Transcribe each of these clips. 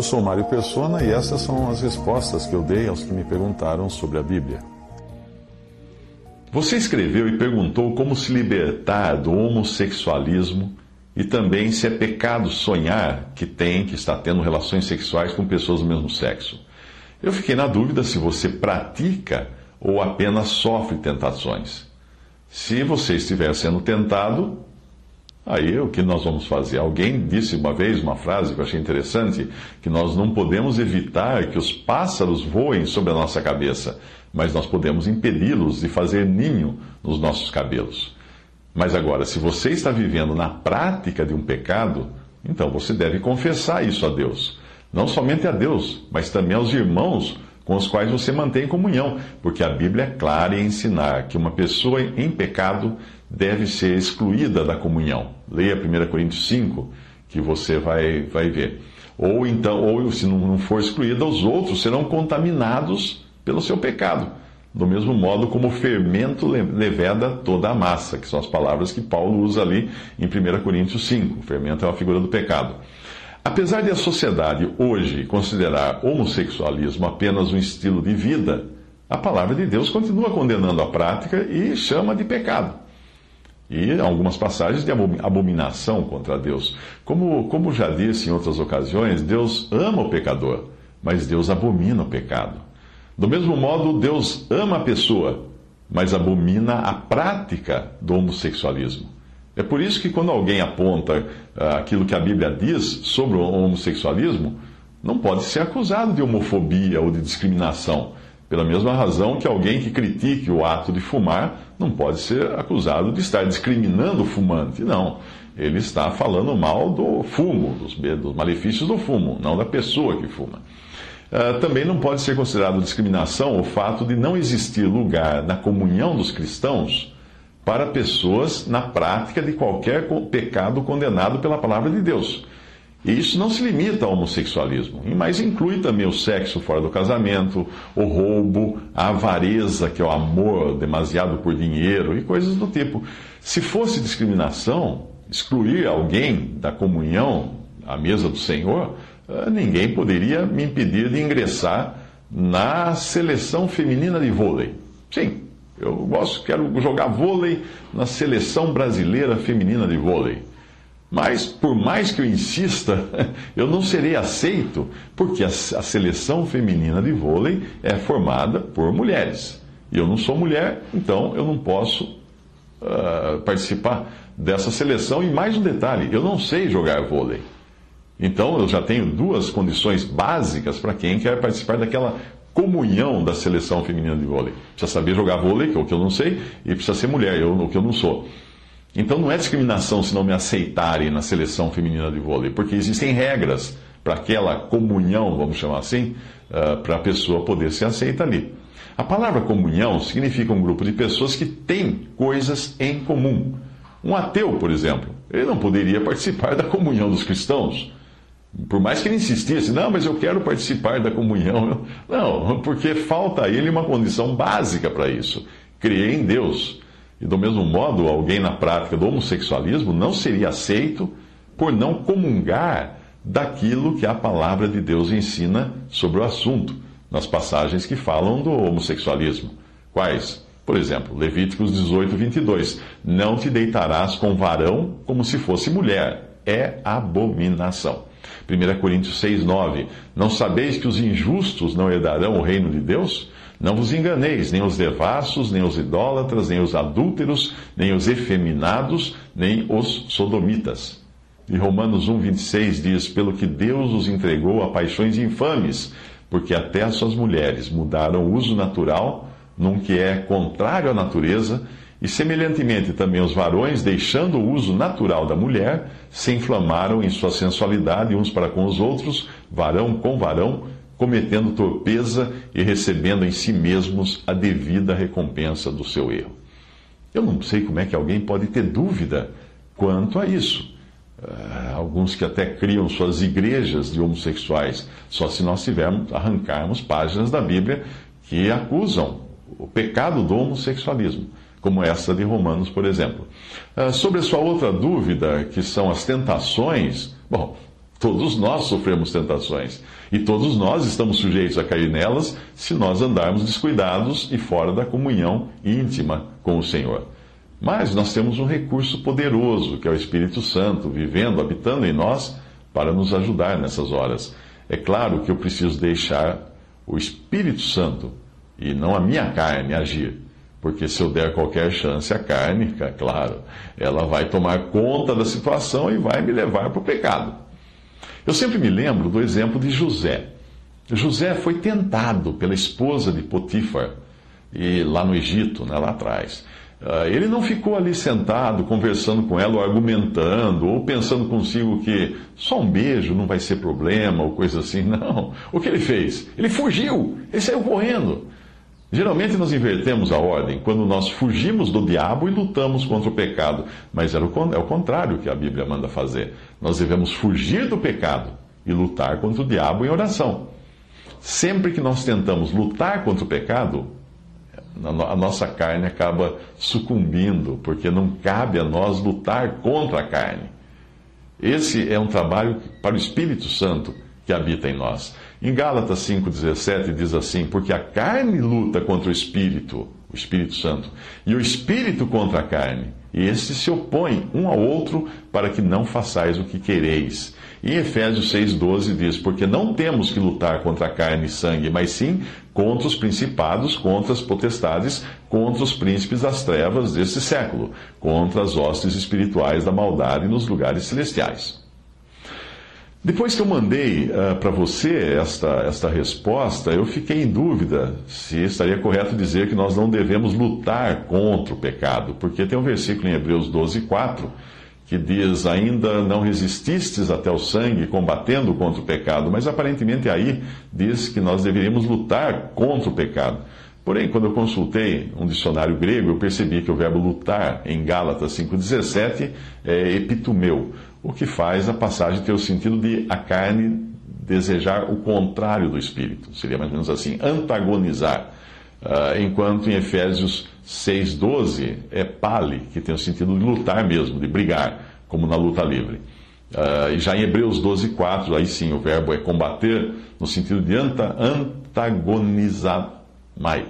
Eu sou Mário Persona e essas são as respostas que eu dei aos que me perguntaram sobre a Bíblia. Você escreveu e perguntou como se libertar do homossexualismo e também se é pecado sonhar que tem, que está tendo relações sexuais com pessoas do mesmo sexo. Eu fiquei na dúvida se você pratica ou apenas sofre tentações. Se você estiver sendo tentado, aí o que nós vamos fazer? Alguém disse uma vez uma frase que eu achei interessante: que nós não podemos evitar que os pássaros voem sobre a nossa cabeça, mas nós podemos impedi-los de fazer ninho nos nossos cabelos. Mas agora, se você está vivendo na prática de um pecado, então você deve confessar isso a Deus. Não somente a Deus, mas também aos irmãos com os quais você mantém comunhão, porque a Bíblia é clara em ensinar que uma pessoa em pecado deve ser excluída da comunhão. Leia 1 Coríntios 5, que você vai, vai ver. Ou então, ou se não for excluída, os outros serão contaminados pelo seu pecado. Do mesmo modo como o fermento leveda toda a massa, que são as palavras que Paulo usa ali em 1 Coríntios 5. O fermento é uma figura do pecado. Apesar de a sociedade hoje considerar homossexualismo apenas um estilo de vida, a palavra de Deus continua condenando a prática e chama de pecado. E algumas passagens de abominação contra Deus. Como, como já disse em outras ocasiões, Deus ama o pecador, mas Deus abomina o pecado. Do mesmo modo, Deus ama a pessoa, mas abomina a prática do homossexualismo. É por isso que quando alguém aponta uh, aquilo que a Bíblia diz sobre o homossexualismo, não pode ser acusado de homofobia ou de discriminação. Pela mesma razão que alguém que critique o ato de fumar não pode ser acusado de estar discriminando o fumante. Não. Ele está falando mal do fumo, dos, malefícios do fumo, não da pessoa que fuma. Uh, também não pode ser considerado discriminação o fato de não existir lugar na comunhão dos cristãos para pessoas na prática de qualquer pecado condenado pela palavra de Deus. E isso não se limita ao homossexualismo, mas inclui também o sexo fora do casamento, o roubo, a avareza, que é o amor demasiado por dinheiro e coisas do tipo. Se fosse discriminação, excluir alguém da comunhão à mesa do Senhor, ah, ninguém poderia me impedir de ingressar na seleção feminina de vôlei. Sim, eu gosto, quero jogar vôlei na seleção brasileira feminina de vôlei. Mas, por mais que eu insista, eu não serei aceito, porque a, seleção feminina de vôlei é formada por mulheres. E eu não sou mulher, então eu não posso uh, participar dessa seleção. E mais um detalhe: eu não sei jogar vôlei. Então eu já tenho duas condições básicas para quem quer participar daquela comunhão da seleção feminina de vôlei. Precisa saber jogar vôlei, que é o que eu não sei, e precisa ser mulher, eu, o que eu não sou. Então não é discriminação se não me aceitarem na seleção feminina de vôlei, porque existem regras para aquela comunhão, vamos chamar assim, uh, para a pessoa poder ser aceita ali. A palavra comunhão significa um grupo de pessoas que têm coisas em comum. Um ateu, por exemplo, ele não poderia participar da comunhão dos cristãos por mais que ele insistisse, não, mas eu quero participar da comunhão. Não, porque falta a ele uma condição básica para isso: crer em Deus. E do mesmo modo, alguém na prática do homossexualismo não seria aceito por não comungar daquilo que a palavra de Deus ensina sobre o assunto, nas passagens que falam do homossexualismo. Quais? Por exemplo, Levíticos 18, 22. Não te deitarás com varão como se fosse mulher. É abominação. 1 Coríntios 6, 9. Não sabeis que os injustos não herdarão o reino de Deus? Não vos enganeis, nem os devassos, nem os idólatras, nem os adúlteros, nem os efeminados, nem os sodomitas. E Romanos 1, 26 diz: Pelo que Deus os entregou a paixões infames, porque até as suas mulheres mudaram o uso natural, num que é contrário à natureza, E semelhantemente também os varões, deixando o uso natural da mulher, se inflamaram em sua sensualidade uns para com os outros, varão com varão, cometendo torpeza e recebendo em si mesmos a devida recompensa do seu erro. Eu não sei como é que alguém pode ter dúvida quanto a isso. Uh, alguns que até criam suas igrejas de homossexuais, só se nós tivermos, arrancarmos páginas da Bíblia que acusam o pecado do homossexualismo como essa de Romanos, por exemplo. Ah, sobre a sua outra dúvida, que são as tentações, bom, todos nós sofremos tentações e todos nós estamos sujeitos a cair nelas se nós andarmos descuidados e fora da comunhão íntima com o Senhor. Mas nós temos um recurso poderoso, que é o Espírito Santo, vivendo, habitando em nós, para nos ajudar nessas horas. É claro que eu preciso deixar o Espírito Santo e não a minha carne agir. Porque se eu der qualquer chance à carne, claro, ela vai tomar conta da situação e vai me levar para o pecado. Eu sempre me lembro do exemplo de José. José foi tentado pela esposa de Potifar, e lá no Egito, né, lá atrás. Ah, ele não ficou ali sentado conversando com ela, ou argumentando, ou pensando consigo que só um beijo não vai ser problema, ou coisa assim. Não. O que ele fez? Ele fugiu, ele saiu correndo. Geralmente nós invertemos a ordem quando nós fugimos do diabo e lutamos contra o pecado, mas é o contrário que a Bíblia manda fazer. Nós devemos fugir do pecado e lutar contra o diabo em oração. Sempre que nós tentamos lutar contra o pecado, a nossa carne acaba sucumbindo, porque não cabe a nós lutar contra a carne. Esse é um trabalho para o Espírito Santo que habita em nós. Em Gálatas 5,17 diz assim: Porque a carne luta contra o Espírito, o Espírito Santo, e o Espírito contra a carne, e estes se opõem um ao outro para que não façais o que quereis. E Efésios 6,12 diz: Porque não temos que lutar contra a carne e sangue, mas sim contra os principados, contra as potestades, contra os príncipes das trevas deste século, contra as hostes espirituais da maldade nos lugares celestiais. Depois que eu mandei uh, para você esta, esta resposta, eu fiquei em dúvida se estaria correto dizer que nós não devemos lutar contra o pecado, porque tem um versículo em Hebreus 12, 4, que diz: Ainda não resististes até o sangue, combatendo contra o pecado, mas aparentemente aí diz que nós deveríamos lutar contra o pecado. Porém, quando eu consultei um dicionário grego, eu percebi que o verbo lutar em Gálatas 5,17 é epitumeu o que faz a passagem ter o sentido de a carne desejar o contrário do espírito. Seria mais ou menos assim, antagonizar. Uh, enquanto em Efésios 6,12 é pali, que tem o sentido de lutar mesmo, de brigar, como na luta livre. Uh, e já em Hebreus 12,4, aí sim o verbo é combater, no sentido de anta, antagonizar, mai.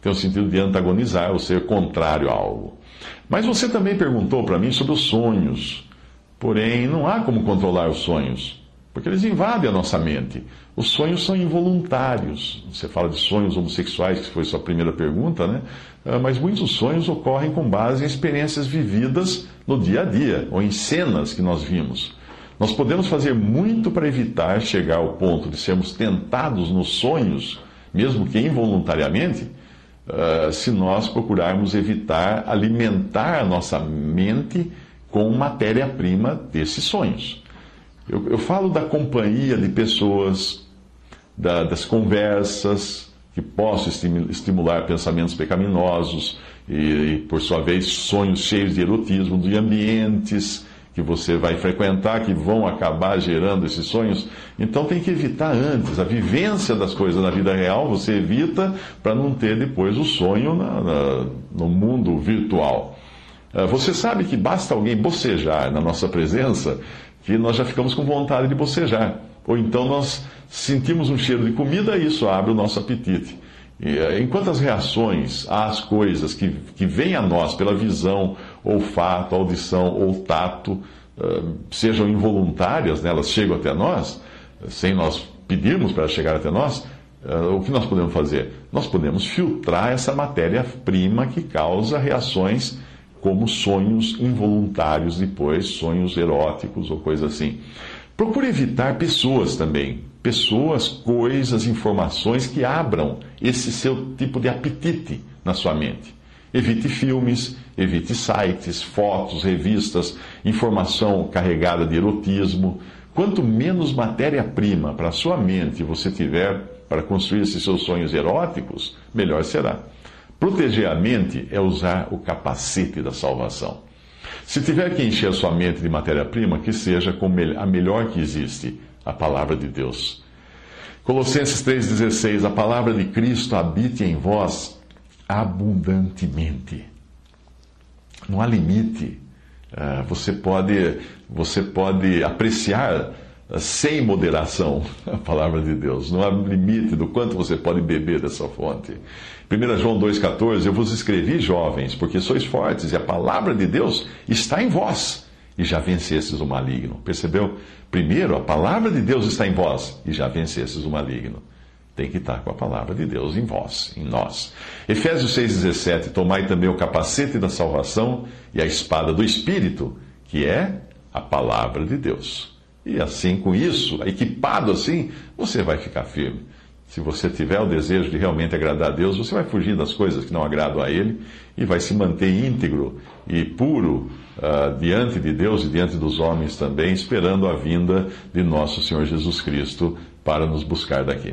Tem o sentido de antagonizar, ou ser contrário a algo. Mas você também perguntou para mim sobre os sonhos. Porém, não há como controlar os sonhos, porque eles invadem a nossa mente. Os sonhos são involuntários. Você fala de sonhos homossexuais, que foi sua primeira pergunta, né? Ah, mas muitos sonhos ocorrem com base em experiências vividas no dia a dia, ou em cenas que nós vimos. Nós podemos fazer muito para evitar chegar ao ponto de sermos tentados nos sonhos, mesmo que involuntariamente, ah, se nós procurarmos evitar alimentar a nossa mente com matéria-prima desses sonhos. Eu, eu, falo da companhia de pessoas, da, das conversas que possam estimular pensamentos pecaminosos e, e, por sua vez, sonhos cheios de erotismo, de ambientes que você vai frequentar que vão acabar gerando esses sonhos. Então tem que evitar antes. A vivência das coisas na vida real você evita para não ter depois o sonho na, na, no mundo virtual. Ah, você sabe que basta alguém bocejar na nossa presença que nós já ficamos com vontade de bocejar. Ou então nós sentimos um cheiro de comida e isso abre o nosso apetite. E, ah, enquanto as reações às coisas que, que vêm a nós pela visão, olfato, audição ou tato uh, sejam involuntárias, né, elas chegam até nós, sem nós pedirmos para chegar até nós, uh, o que nós podemos fazer? Nós podemos filtrar essa matéria-prima que causa reações como sonhos involuntários depois, sonhos eróticos ou coisa assim. Procure evitar pessoas também. Pessoas, coisas, informações que abram esse seu tipo de apetite na sua mente. Evite filmes, evite sites, fotos, revistas, informação carregada de erotismo. Quanto menos matéria-prima para a sua mente você tiver para construir esses seus sonhos eróticos, melhor será. Proteger a mente é usar o capacete da salvação. Se tiver que encher a sua mente de matéria-prima, que seja com a melhor que existe, a palavra de Deus. Colossenses 3,16: A palavra de Cristo habite em vós abundantemente. Não há limite. Ah, você pode, você pode apreciar sem moderação a palavra de Deus. Não há limite do quanto você pode beber dessa fonte. 1 João 2,14: Eu vos escrevi, jovens, porque sois fortes e a palavra de Deus está em vós e já vencesses o maligno. Percebeu? Primeiro, a palavra de Deus está em vós e já vencesses o maligno. Tem que estar com a palavra de Deus em vós, em nós. Efésios 6,17: Tomai também o capacete da salvação e a espada do Espírito, que é a palavra de Deus. E assim, com isso, equipado assim, você vai ficar firme. Se você tiver o desejo de realmente agradar a Deus, você vai fugir das coisas que não agradam a Ele e vai se manter íntegro e puro uh, diante de Deus e diante dos homens também, esperando a vinda de nosso Senhor Jesus Cristo para nos buscar daqui.